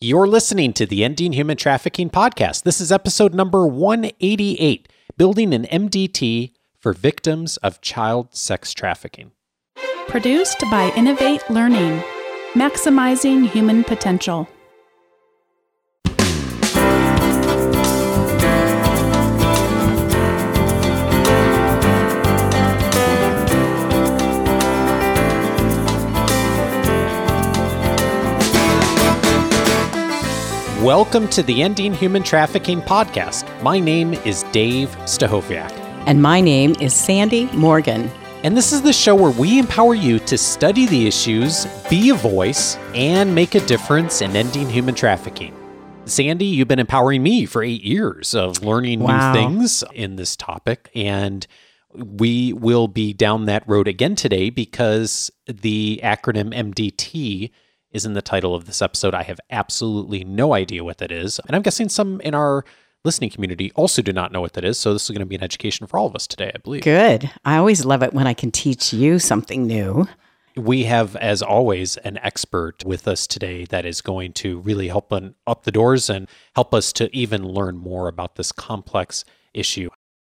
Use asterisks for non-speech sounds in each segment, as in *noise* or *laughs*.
You're listening to the Ending Human Trafficking podcast. This is episode number 188 Building an MDT for Victims of Child Sex Trafficking. Produced by Innovate Learning, maximizing human potential. Welcome to the Ending Human Trafficking podcast. My name is Dave Stachowiak. And my name is Sandy Morgan. And this is the show where we empower you to study the issues, be a voice, and make a difference in ending human trafficking. Sandy, you've been empowering me for eight years of learning Wow. new things in this topic. And we will be down that road again today because the acronym MDT is in the title of this episode. I have absolutely no idea what that is. And I'm guessing some in our listening community also do not know what that is. So this is going to be an education for all of us today, I believe. Good. I always love it when I can teach you something new. We have, as always, an expert with us today that is going to really help un- up the doors and help us to even learn more about this complex issue.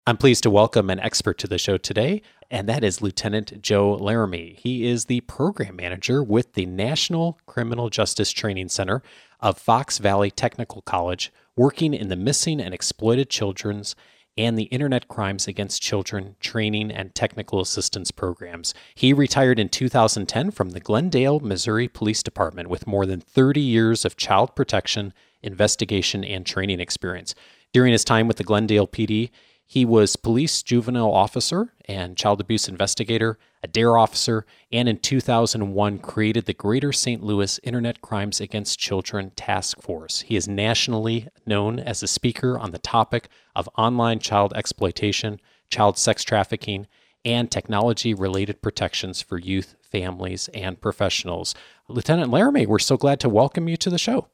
I'm pleased to welcome an expert to the show today, and that is Lieutenant Joe Laramie. He is the program manager with the National Criminal Justice Training Center of Fox Valley Technical College, working in the missing and exploited children's and the Internet Crimes Against Children Training and Technical Assistance Programs. He retired in 2010 from the Glendale, Missouri Police Department with more than 30 years of child protection, investigation, and training experience. During his time with the Glendale PD, he was police juvenile officer and child abuse investigator, a DARE officer, and in 2001 created the Greater St. Louis Internet Crimes Against Children Task Force. He is nationally known as a speaker on the topic of online child exploitation, child sex trafficking, and technology related protections for youth, families, and professionals. Lieutenant Laramie, we're so glad to welcome you to the show.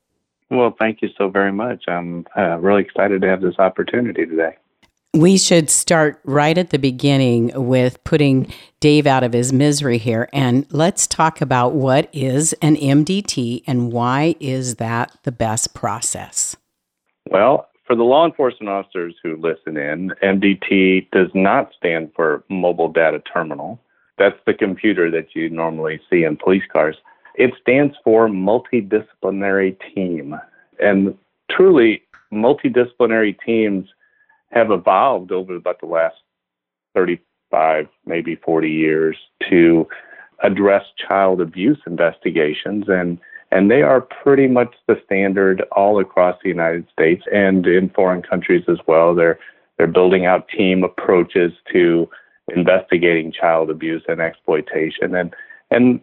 Well, thank you so very much. I'm uh, really excited to have this opportunity today. We should start right at the beginning with putting Dave out of his misery here. And let's talk about what is an MDT and why is that the best process? Well, for the law enforcement officers who listen in, MDT does not stand for Mobile Data Terminal. That's the computer that you normally see in police cars. It stands for Multidisciplinary Team. And truly, multidisciplinary teams have evolved over about the last 35, maybe 40 years to address child abuse investigations and and they are pretty much the standard all across the United States and in foreign countries as well. They're they're building out team approaches to investigating child abuse and exploitation and and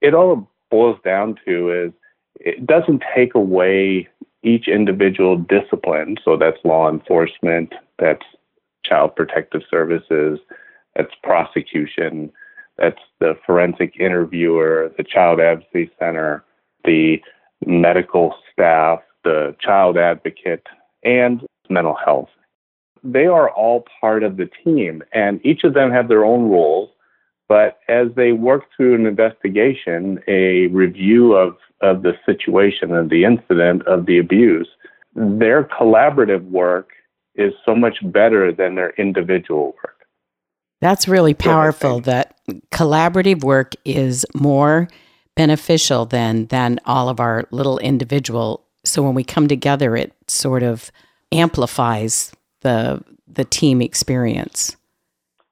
it all boils down to is it doesn't take away each individual discipline. So that's law enforcement, that's child protective services, that's prosecution, that's the forensic interviewer, the child advocacy center, the medical staff, the child advocate, and mental health. They are all part of the team, and each of them have their own roles. But as they work through an investigation, a review of, of the situation, of the incident, of the abuse, their collaborative work is so much better than their individual work. That's really powerful that collaborative work is more beneficial than than all of our little individual. So when we come together it sort of amplifies the the team experience.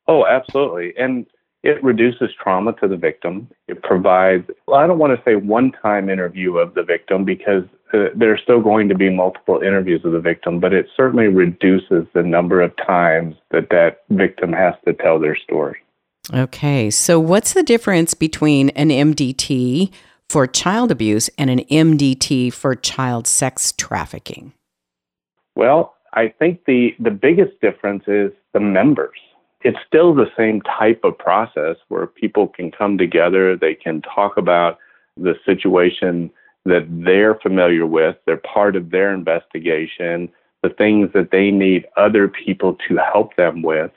Oh, absolutely. And it reduces trauma to the victim. It provides, well, I don't want to say one time interview of the victim because uh, there's still going to be multiple interviews of the victim, but it certainly reduces the number of times that that victim has to tell their story. Okay. So what's the difference between an MDT for child abuse and an MDT for child sex trafficking? Well, I think the, the biggest difference is the members. It's still the same type of process where people can come together, they can talk about the situation that they're familiar with, they're part of their investigation, the things that they need other people to help them with.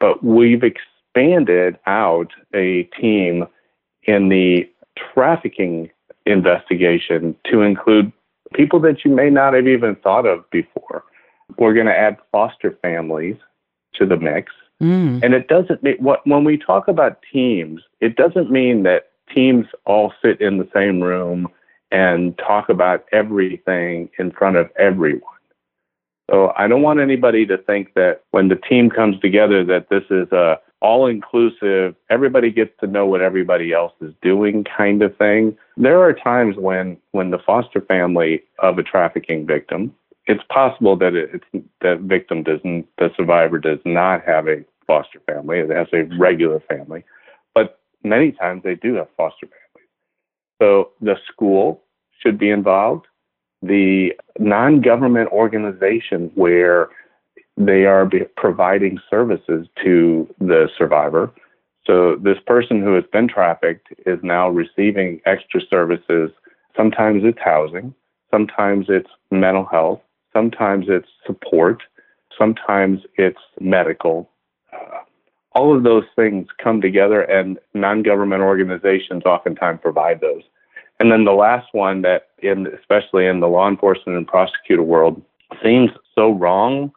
But we've expanded out a team in the trafficking investigation to include people that you may not have even thought of before. We're going to add foster families to the mix. Mm. And it doesn't mean what when we talk about teams, it doesn't mean that teams all sit in the same room and talk about everything in front of everyone. So I don't want anybody to think that when the team comes together that this is a all inclusive, everybody gets to know what everybody else is doing kind of thing. There are times when when the foster family of a trafficking victim, it's possible that it's the victim doesn't the survivor does not have a foster family, it has a regular family. But many times they do have foster families. So the school should be involved the non government organizations where they are providing services to the survivor. So, this person who has been trafficked is now receiving extra services. Sometimes it's housing, sometimes it's mental health, sometimes it's support, sometimes it's medical. Uh, all of those things come together, and non government organizations oftentimes provide those. And then the last one that, in especially in the law enforcement and prosecutor world, seems so wrong.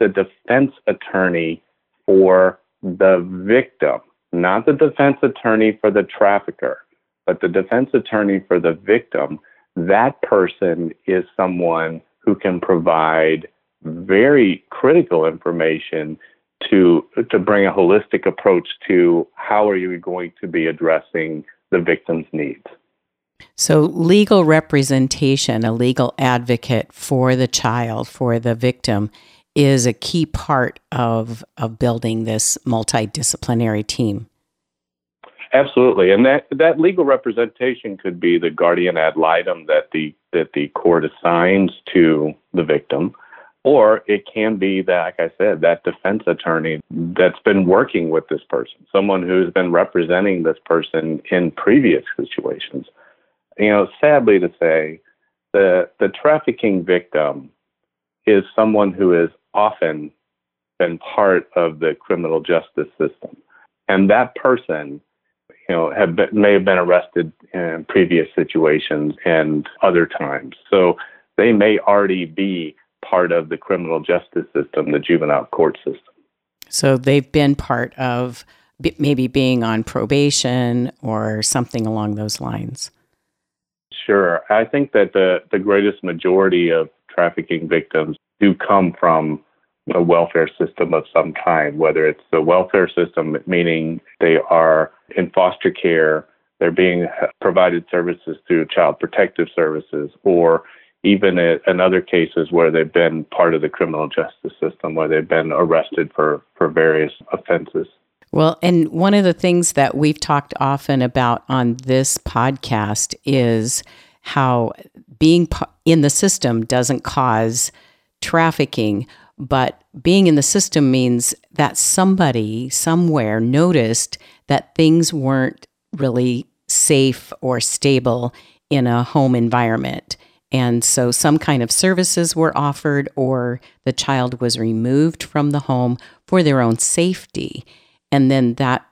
The defense attorney for the victim, not the defense attorney for the trafficker, but the defense attorney for the victim, that person is someone who can provide very critical information to to bring a holistic approach to how are you going to be addressing the victim's needs. So, legal representation, a legal advocate for the child, for the victim, is a key part of, of building this multidisciplinary team. Absolutely, and that that legal representation could be the guardian ad litem that the that the court assigns to the victim, or it can be that, like I said, that defense attorney that's been working with this person, someone who's been representing this person in previous situations. You know, sadly to say, the the trafficking victim is someone who has often been part of the criminal justice system, and that person, you know, have been, may have been arrested in previous situations and other times, so they may already be part of the criminal justice system, the juvenile court system. So they've been part of maybe being on probation or something along those lines. Sure. I think that the, the greatest majority of trafficking victims do come from a welfare system of some kind, whether it's the welfare system, meaning they are in foster care, they're being provided services through child protective services, or even in other cases where they've been part of the criminal justice system, where they've been arrested for, for various offenses. Well, and one of the things that we've talked often about on this podcast is how being in the system doesn't cause trafficking, but being in the system means that somebody somewhere noticed that things weren't really safe or stable in a home environment. And so some kind of services were offered, or the child was removed from the home for their own safety. And then that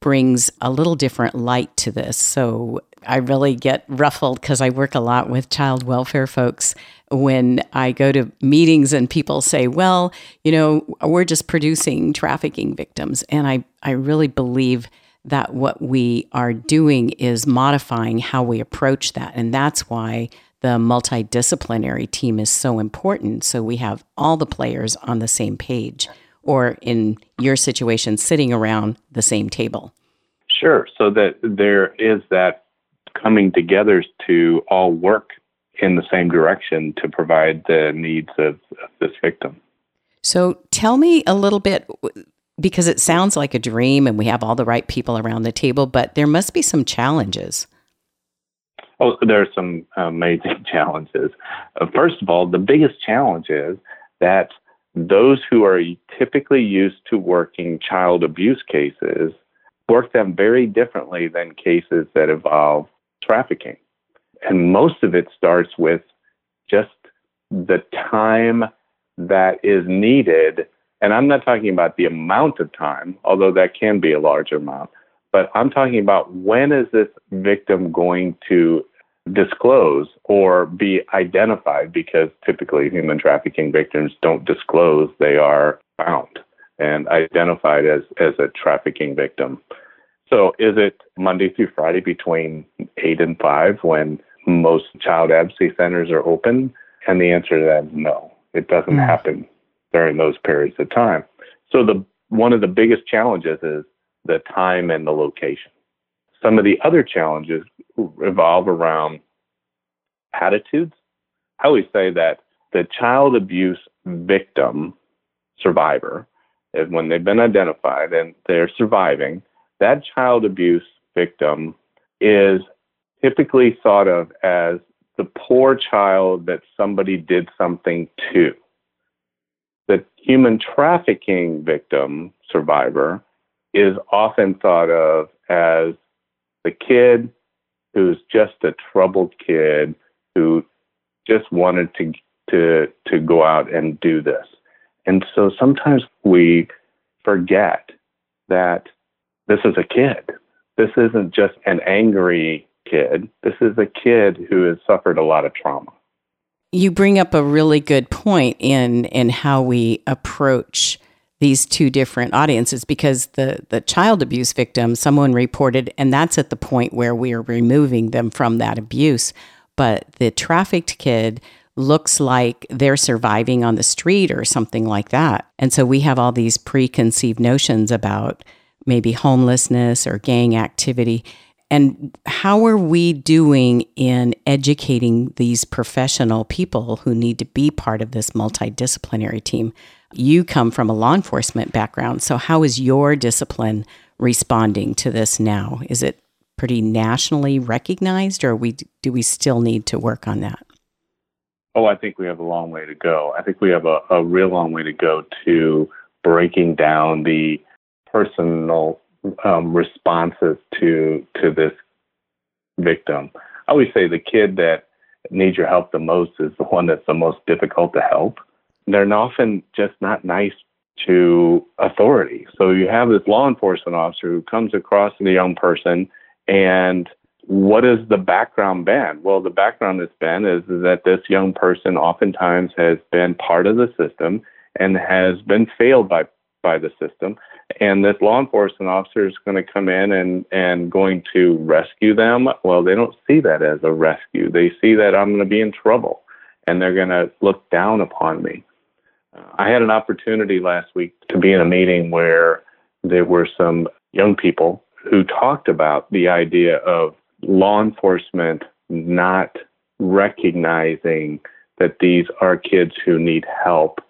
brings a little different light to this. So I really get ruffled because I work a lot with child welfare folks when I go to meetings and people say, well, you know, we're just producing trafficking victims. And I, I really believe that what we are doing is modifying how we approach that. And that's why the multidisciplinary team is so important. So we have all the players on the same page or in your situation, sitting around the same table? Sure. So that there is that coming together to all work in the same direction to provide the needs of, of this victim. So tell me a little bit because it sounds like a dream and we have all the right people around the table, but there must be some challenges. Oh, there are some amazing *laughs* challenges. Uh, first of all, the biggest challenge is that those who are typically used to working child abuse cases work them very differently than cases that involve trafficking. And most of it starts with just the time that is needed. And I'm not talking about the amount of time, although that can be a large amount, but I'm talking about when is this victim going to disclose or be identified because typically human trafficking victims don't disclose they are found and identified as, as a trafficking victim. So is it Monday through Friday between 8 and 5 when most child advocacy centers are open? And the answer to that is no. It doesn't mm. happen during those periods of time. So the one of the biggest challenges is the time and the location. Some of the other challenges revolve around attitudes. I always say that the child abuse victim survivor, is when they've been identified and they're surviving, that child abuse victim is typically thought of as the poor child that somebody did something to. The human trafficking victim survivor is often thought of as the kid who's just a troubled kid who just wanted to to to go out and do this. And so sometimes we forget that this is a kid. This isn't just an angry kid. This is a kid who has suffered a lot of trauma. You bring up a really good point in in how we approach these two different audiences because the the child abuse victim someone reported and that's at the point where we are removing them from that abuse. But the trafficked kid looks like they're surviving on the street or something like that. And so we have all these preconceived notions about maybe homelessness or gang activity. And how are we doing in educating these professional people who need to be part of this multidisciplinary team you come from a law enforcement background. So, how is your discipline responding to this now? Is it pretty nationally recognized, or we do we still need to work on that? Oh, I think we have a long way to go. I think we have a, a real long way to go to breaking down the personal um, responses to to this victim. I always say the kid that needs your help the most is the one that's the most difficult to help they're often just not nice to authority. So you have this law enforcement officer who comes across the young person and what has the background been? Well, the background has been is that this young person oftentimes has been part of the system and has been failed by by the system. And this law enforcement officer is going to come in and, and going to rescue them. Well, they don't see that as a rescue. They see that I'm going to be in trouble and they're going to look down upon me. I had an opportunity last week to be in a meeting where there were some young people who talked about the idea of law enforcement not recognizing that these are kids who need help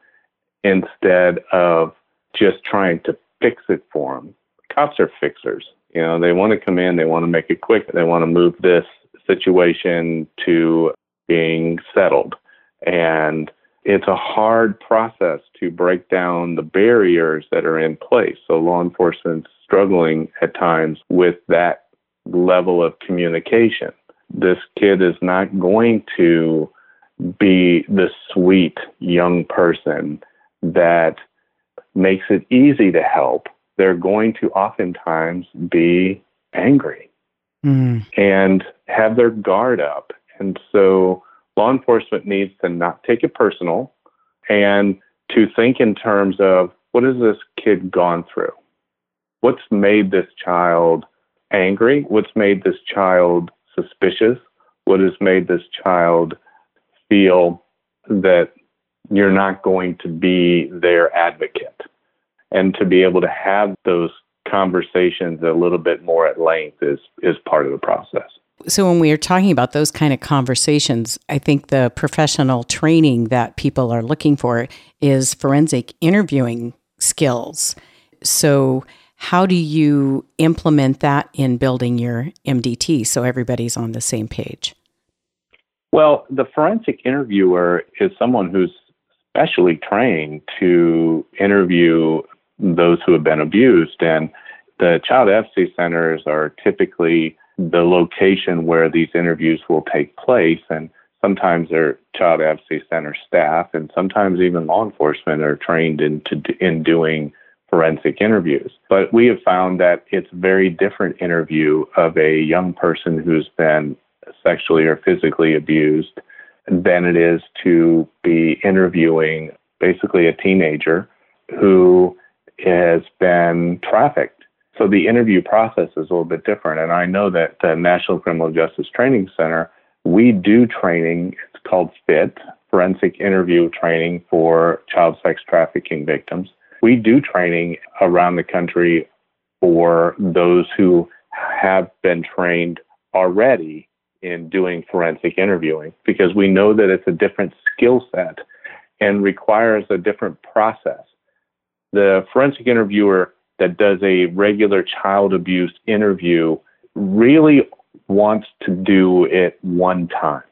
instead of just trying to fix it for them. Cops are fixers. You know, they want to come in, they want to make it quick, they want to move this situation to being settled. And it's a hard process to break down the barriers that are in place. So law enforcement's struggling at times with that level of communication. This kid is not going to be the sweet young person that makes it easy to help. They're going to oftentimes be angry mm. and have their guard up. And so law enforcement needs to not take it personal and to think in terms of what has this kid gone through? What's made this child angry? What's made this child suspicious? What has made this child feel that you're not going to be their advocate? And to be able to have those conversations a little bit more at length is, is part of the process. So, when we are talking about those kind of conversations, I think the professional training that people are looking for is forensic interviewing skills. So, how do you implement that in building your MDT so everybody's on the same page? Well, the forensic interviewer is someone who's specially trained to interview those who have been abused. And the child advocacy centers are typically the location where these interviews will take place. And sometimes they're child advocacy center staff, and sometimes even law enforcement are trained in, to, in doing forensic interviews. But we have found that it's a very different interview of a young person who's been sexually or physically abused than it is to be interviewing basically a teenager who has been trafficked. So the interview process is a little bit different. And I know that the National Criminal Justice Training Center, we do training, it's called FIT, Forensic Interview Training for Child Sex Trafficking Victims. We do training around the country for those who have been trained already in doing forensic interviewing because we know that it's a different skill set and requires a different process. The forensic interviewer that does a regular child abuse interview really wants to do it one time,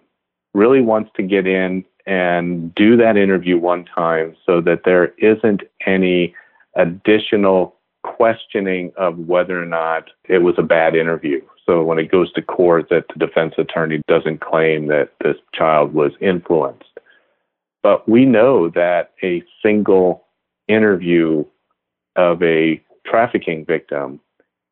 really wants to get in and do that interview one time so that there isn't any additional questioning of whether or not it was a bad interview. So when it goes to court, that the defense attorney doesn't claim that this child was influenced. But we know that a single interview of a trafficking victim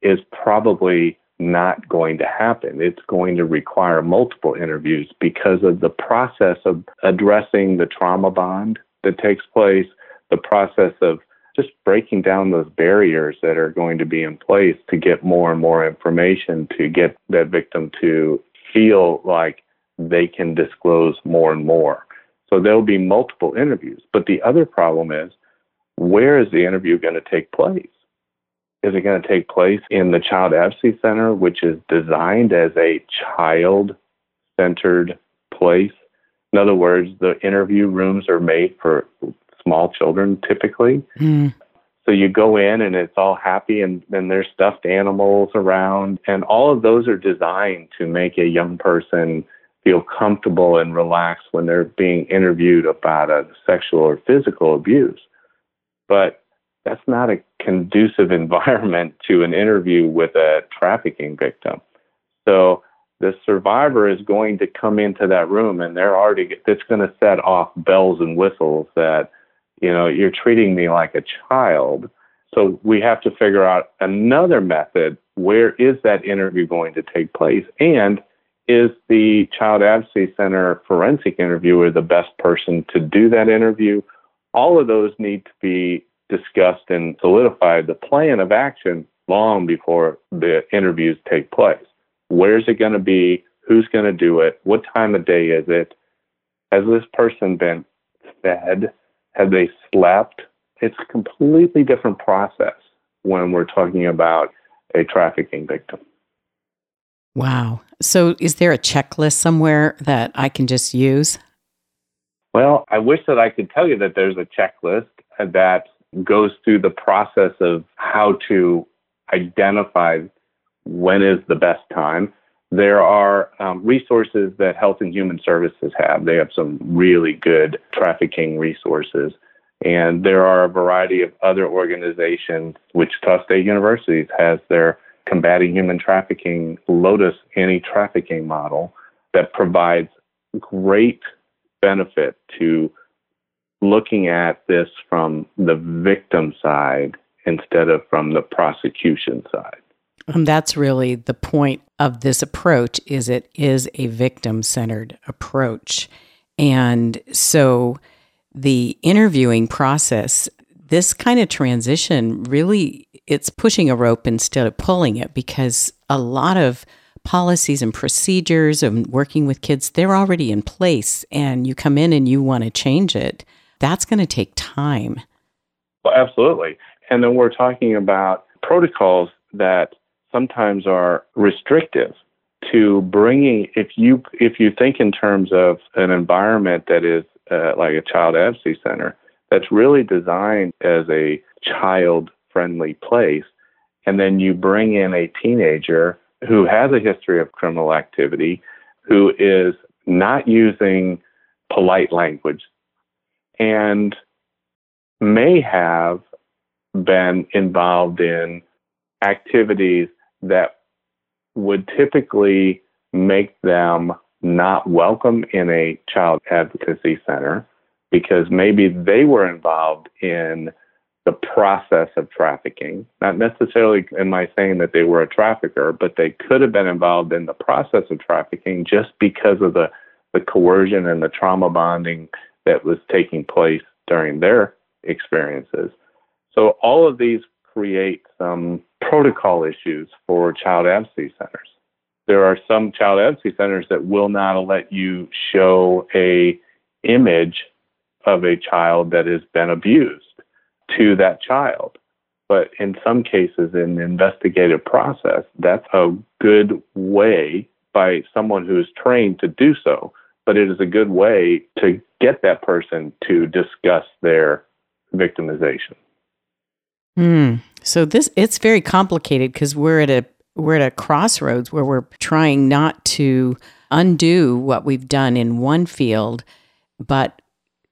is probably not going to happen. It's going to require multiple interviews because of the process of addressing the trauma bond that takes place, the process of just breaking down those barriers that are going to be in place to get more and more information to get that victim to feel like they can disclose more and more. So there'll be multiple interviews. But the other problem is where is the interview going to take place? Is it going to take place in the Child Advocacy Center, which is designed as a child centered place? In other words, the interview rooms are made for small children typically. Mm. So you go in and it's all happy and then there's stuffed animals around and all of those are designed to make a young person feel comfortable and relaxed when they're being interviewed about a sexual or physical abuse. But that's not a conducive *laughs* environment to an interview with a trafficking victim. So the survivor is going to come into that room and they're already, it's going to set off bells and whistles that you know, you're treating me like a child. So we have to figure out another method. Where is that interview going to take place? And is the Child Advocacy Center forensic interviewer the best person to do that interview? All of those need to be discussed and solidified. The plan of action long before the interviews take place. Where's it going to be? Who's going to do it? What time of day is it? Has this person been fed? Have they slept? It's a completely different process when we're talking about a trafficking victim. Wow. So, is there a checklist somewhere that I can just use? Well, I wish that I could tell you that there's a checklist that goes through the process of how to identify when is the best time. There are um, resources that Health and Human Services have. They have some really good trafficking resources. And there are a variety of other organizations. Wichita State University has their Combating Human Trafficking Lotus Anti Trafficking model that provides great benefit to looking at this from the victim side instead of from the prosecution side. And that's really the point of this approach is it is a victim-centered approach. And so the interviewing process, this kind of transition really it's pushing a rope instead of pulling it because a lot of policies and procedures and working with kids they're already in place and you come in and you want to change it that's going to take time. Well absolutely. And then we're talking about protocols that sometimes are restrictive to bringing if you if you think in terms of an environment that is uh, like a child advocacy center that's really designed as a child friendly place and then you bring in a teenager who has a history of criminal activity who is not using polite language and may have been involved in activities that would typically make them not welcome in a child advocacy center because maybe they were involved in the process of trafficking. Not necessarily am I saying that they were a trafficker, but they could have been involved in the process of trafficking just because of the, the coercion and the trauma bonding that was taking place during their experiences. So all of these create some protocol issues for child advocacy centers. There are some child advocacy centers that will not let you show a image of a child that has been abused to that child. But in some cases, in the investigative process, that's a good way by someone who is trained to do so. But it is a good way to get that person to discuss their victimization. Hmm. So this it's very complicated because we're at a we're at a crossroads where we're trying not to undo what we've done in one field, but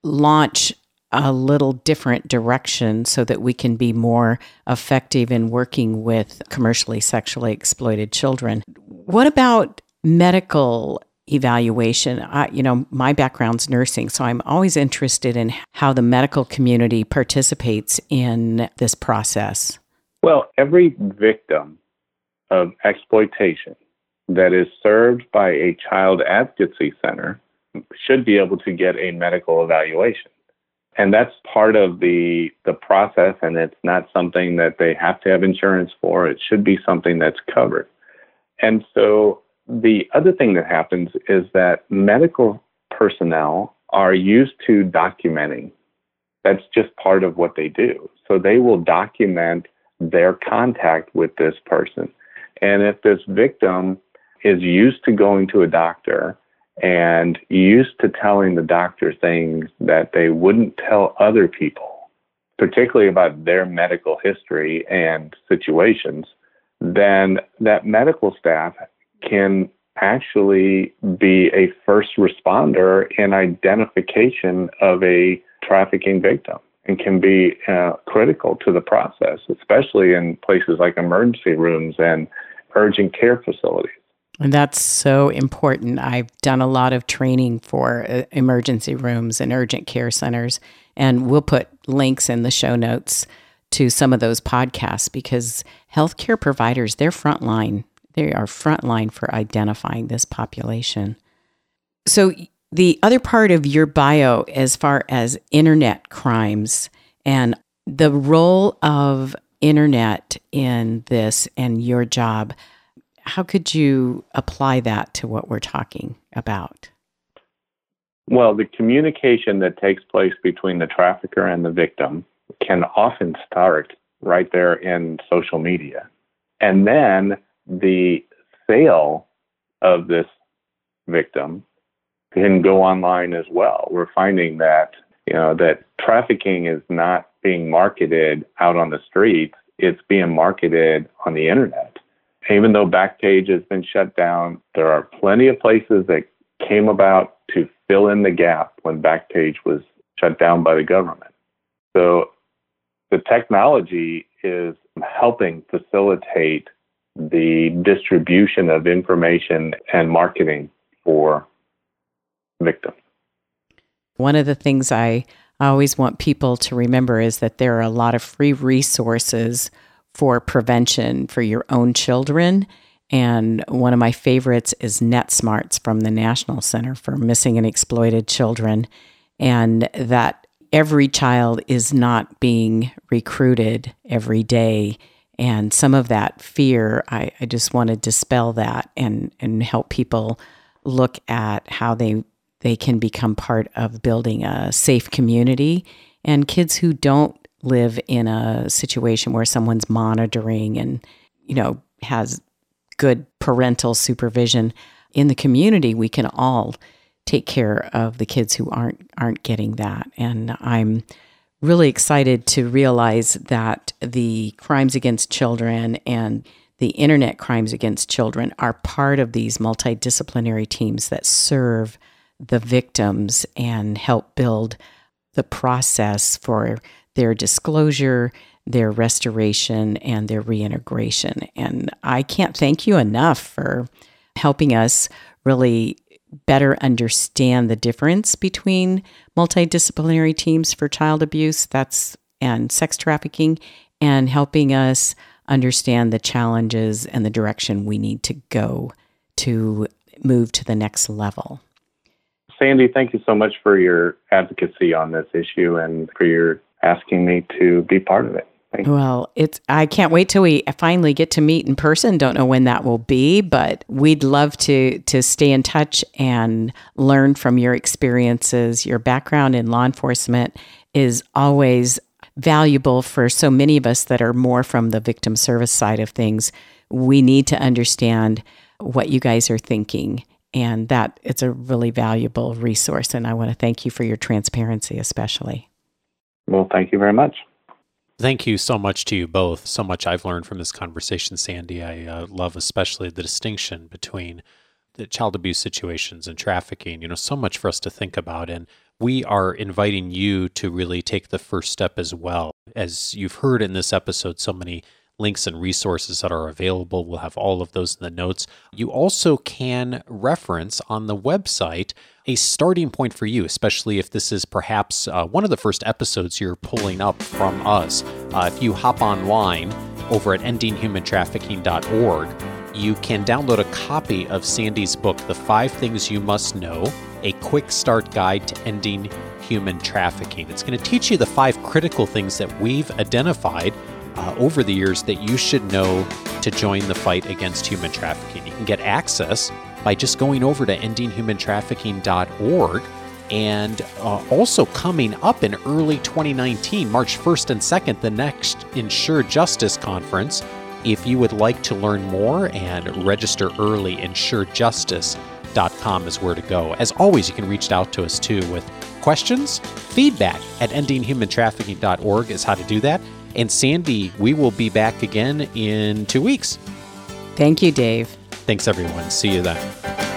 launch a little different direction so that we can be more effective in working with commercially sexually exploited children. What about medical evaluation? I, you know, my background's nursing, so I'm always interested in how the medical community participates in this process. Well, every victim of exploitation that is served by a child advocacy center should be able to get a medical evaluation and that's part of the the process and it's not something that they have to have insurance for it should be something that's covered and so the other thing that happens is that medical personnel are used to documenting. That's just part of what they do. So they will document their contact with this person. And if this victim is used to going to a doctor and used to telling the doctor things that they wouldn't tell other people, particularly about their medical history and situations, then that medical staff can actually be a first responder in identification of a trafficking victim and can be uh, critical to the process, especially in places like emergency rooms and urgent care facilities. And that's so important. I've done a lot of training for uh, emergency rooms and urgent care centers, and we'll put links in the show notes to some of those podcasts because healthcare providers, they're frontline. They are frontline for identifying this population. So, the other part of your bio, as far as internet crimes and the role of internet in this and your job, how could you apply that to what we're talking about? Well, the communication that takes place between the trafficker and the victim can often start right there in social media. And then the sale of this victim can go online as well. We're finding that, you know, that trafficking is not being marketed out on the streets, it's being marketed on the internet even though Backpage has been shut down, there are plenty of places that came about to fill in the gap when Backpage was shut down by the government. So the technology is helping facilitate the distribution of information and marketing for victims. One of the things I always want people to remember is that there are a lot of free resources for prevention for your own children. And one of my favorites is NetSmartz from the National Center for Missing and Exploited Children. And that every child is not being recruited every day. And some of that fear, I, I just want to dispel that and, and help people look at how they they can become part of building a safe community. And kids who don't live in a situation where someone's monitoring and, you know, has good parental supervision in the community, we can all take care of the kids who aren't aren't getting that. And I'm really excited to realize that the crimes against children and the internet crimes against children are part of these multidisciplinary teams that serve the victims and help build the process for their disclosure, their restoration, and their reintegration. And I can't thank you enough for helping us really better understand the difference between multidisciplinary teams for child abuse. That's and sex trafficking and helping us understand the challenges and the direction we need to go to move to the next level. Sandy, thank you so much for your advocacy on this issue and for your asking me to be part of it. Well, it's I can't wait till we finally get to meet in person. Don't know when that will be, but we'd love to to stay in touch and learn from your experiences. Your background in law enforcement is always valuable for so many of us that are more from the victim service side of things. We need to understand what you guys are thinking and that it's a really valuable resource and I want to thank you for your transparency especially. Well, thank you very much. Thank you so much to you both. So much I've learned from this conversation, Sandy. I uh, love especially the distinction between the child abuse situations and trafficking. You know, so much for us to think about. And we are inviting you to really take the first step as well. As you've heard in this episode, so many links and resources that are available. We'll have all of those in the notes. You also can reference on the website a starting point for you, especially if this is perhaps uh, one of the first episodes you're pulling up from us. Uh, if you hop online over at endinghumantrafficking.org, you can download a copy of Sandy's book, The Five Things You Must Know A Quick Start Guide to Ending Human Trafficking. It's going to teach you the five critical things that we've identified uh, over the years that you should know to join the fight against human trafficking. You can get access by just going over to endinghumantrafficking.org. And uh, also coming up in early 2019, March 1st and 2nd, the next Ensure Justice Conference. If you would like to learn more and register early, ensurejustice.com is where to go. As always, you can reach out to us too with questions, feedback at endinghumantrafficking.org is how to do that. And Sandy, we will be back again in two weeks. Thank you, Dave. Thanks, everyone. See you then.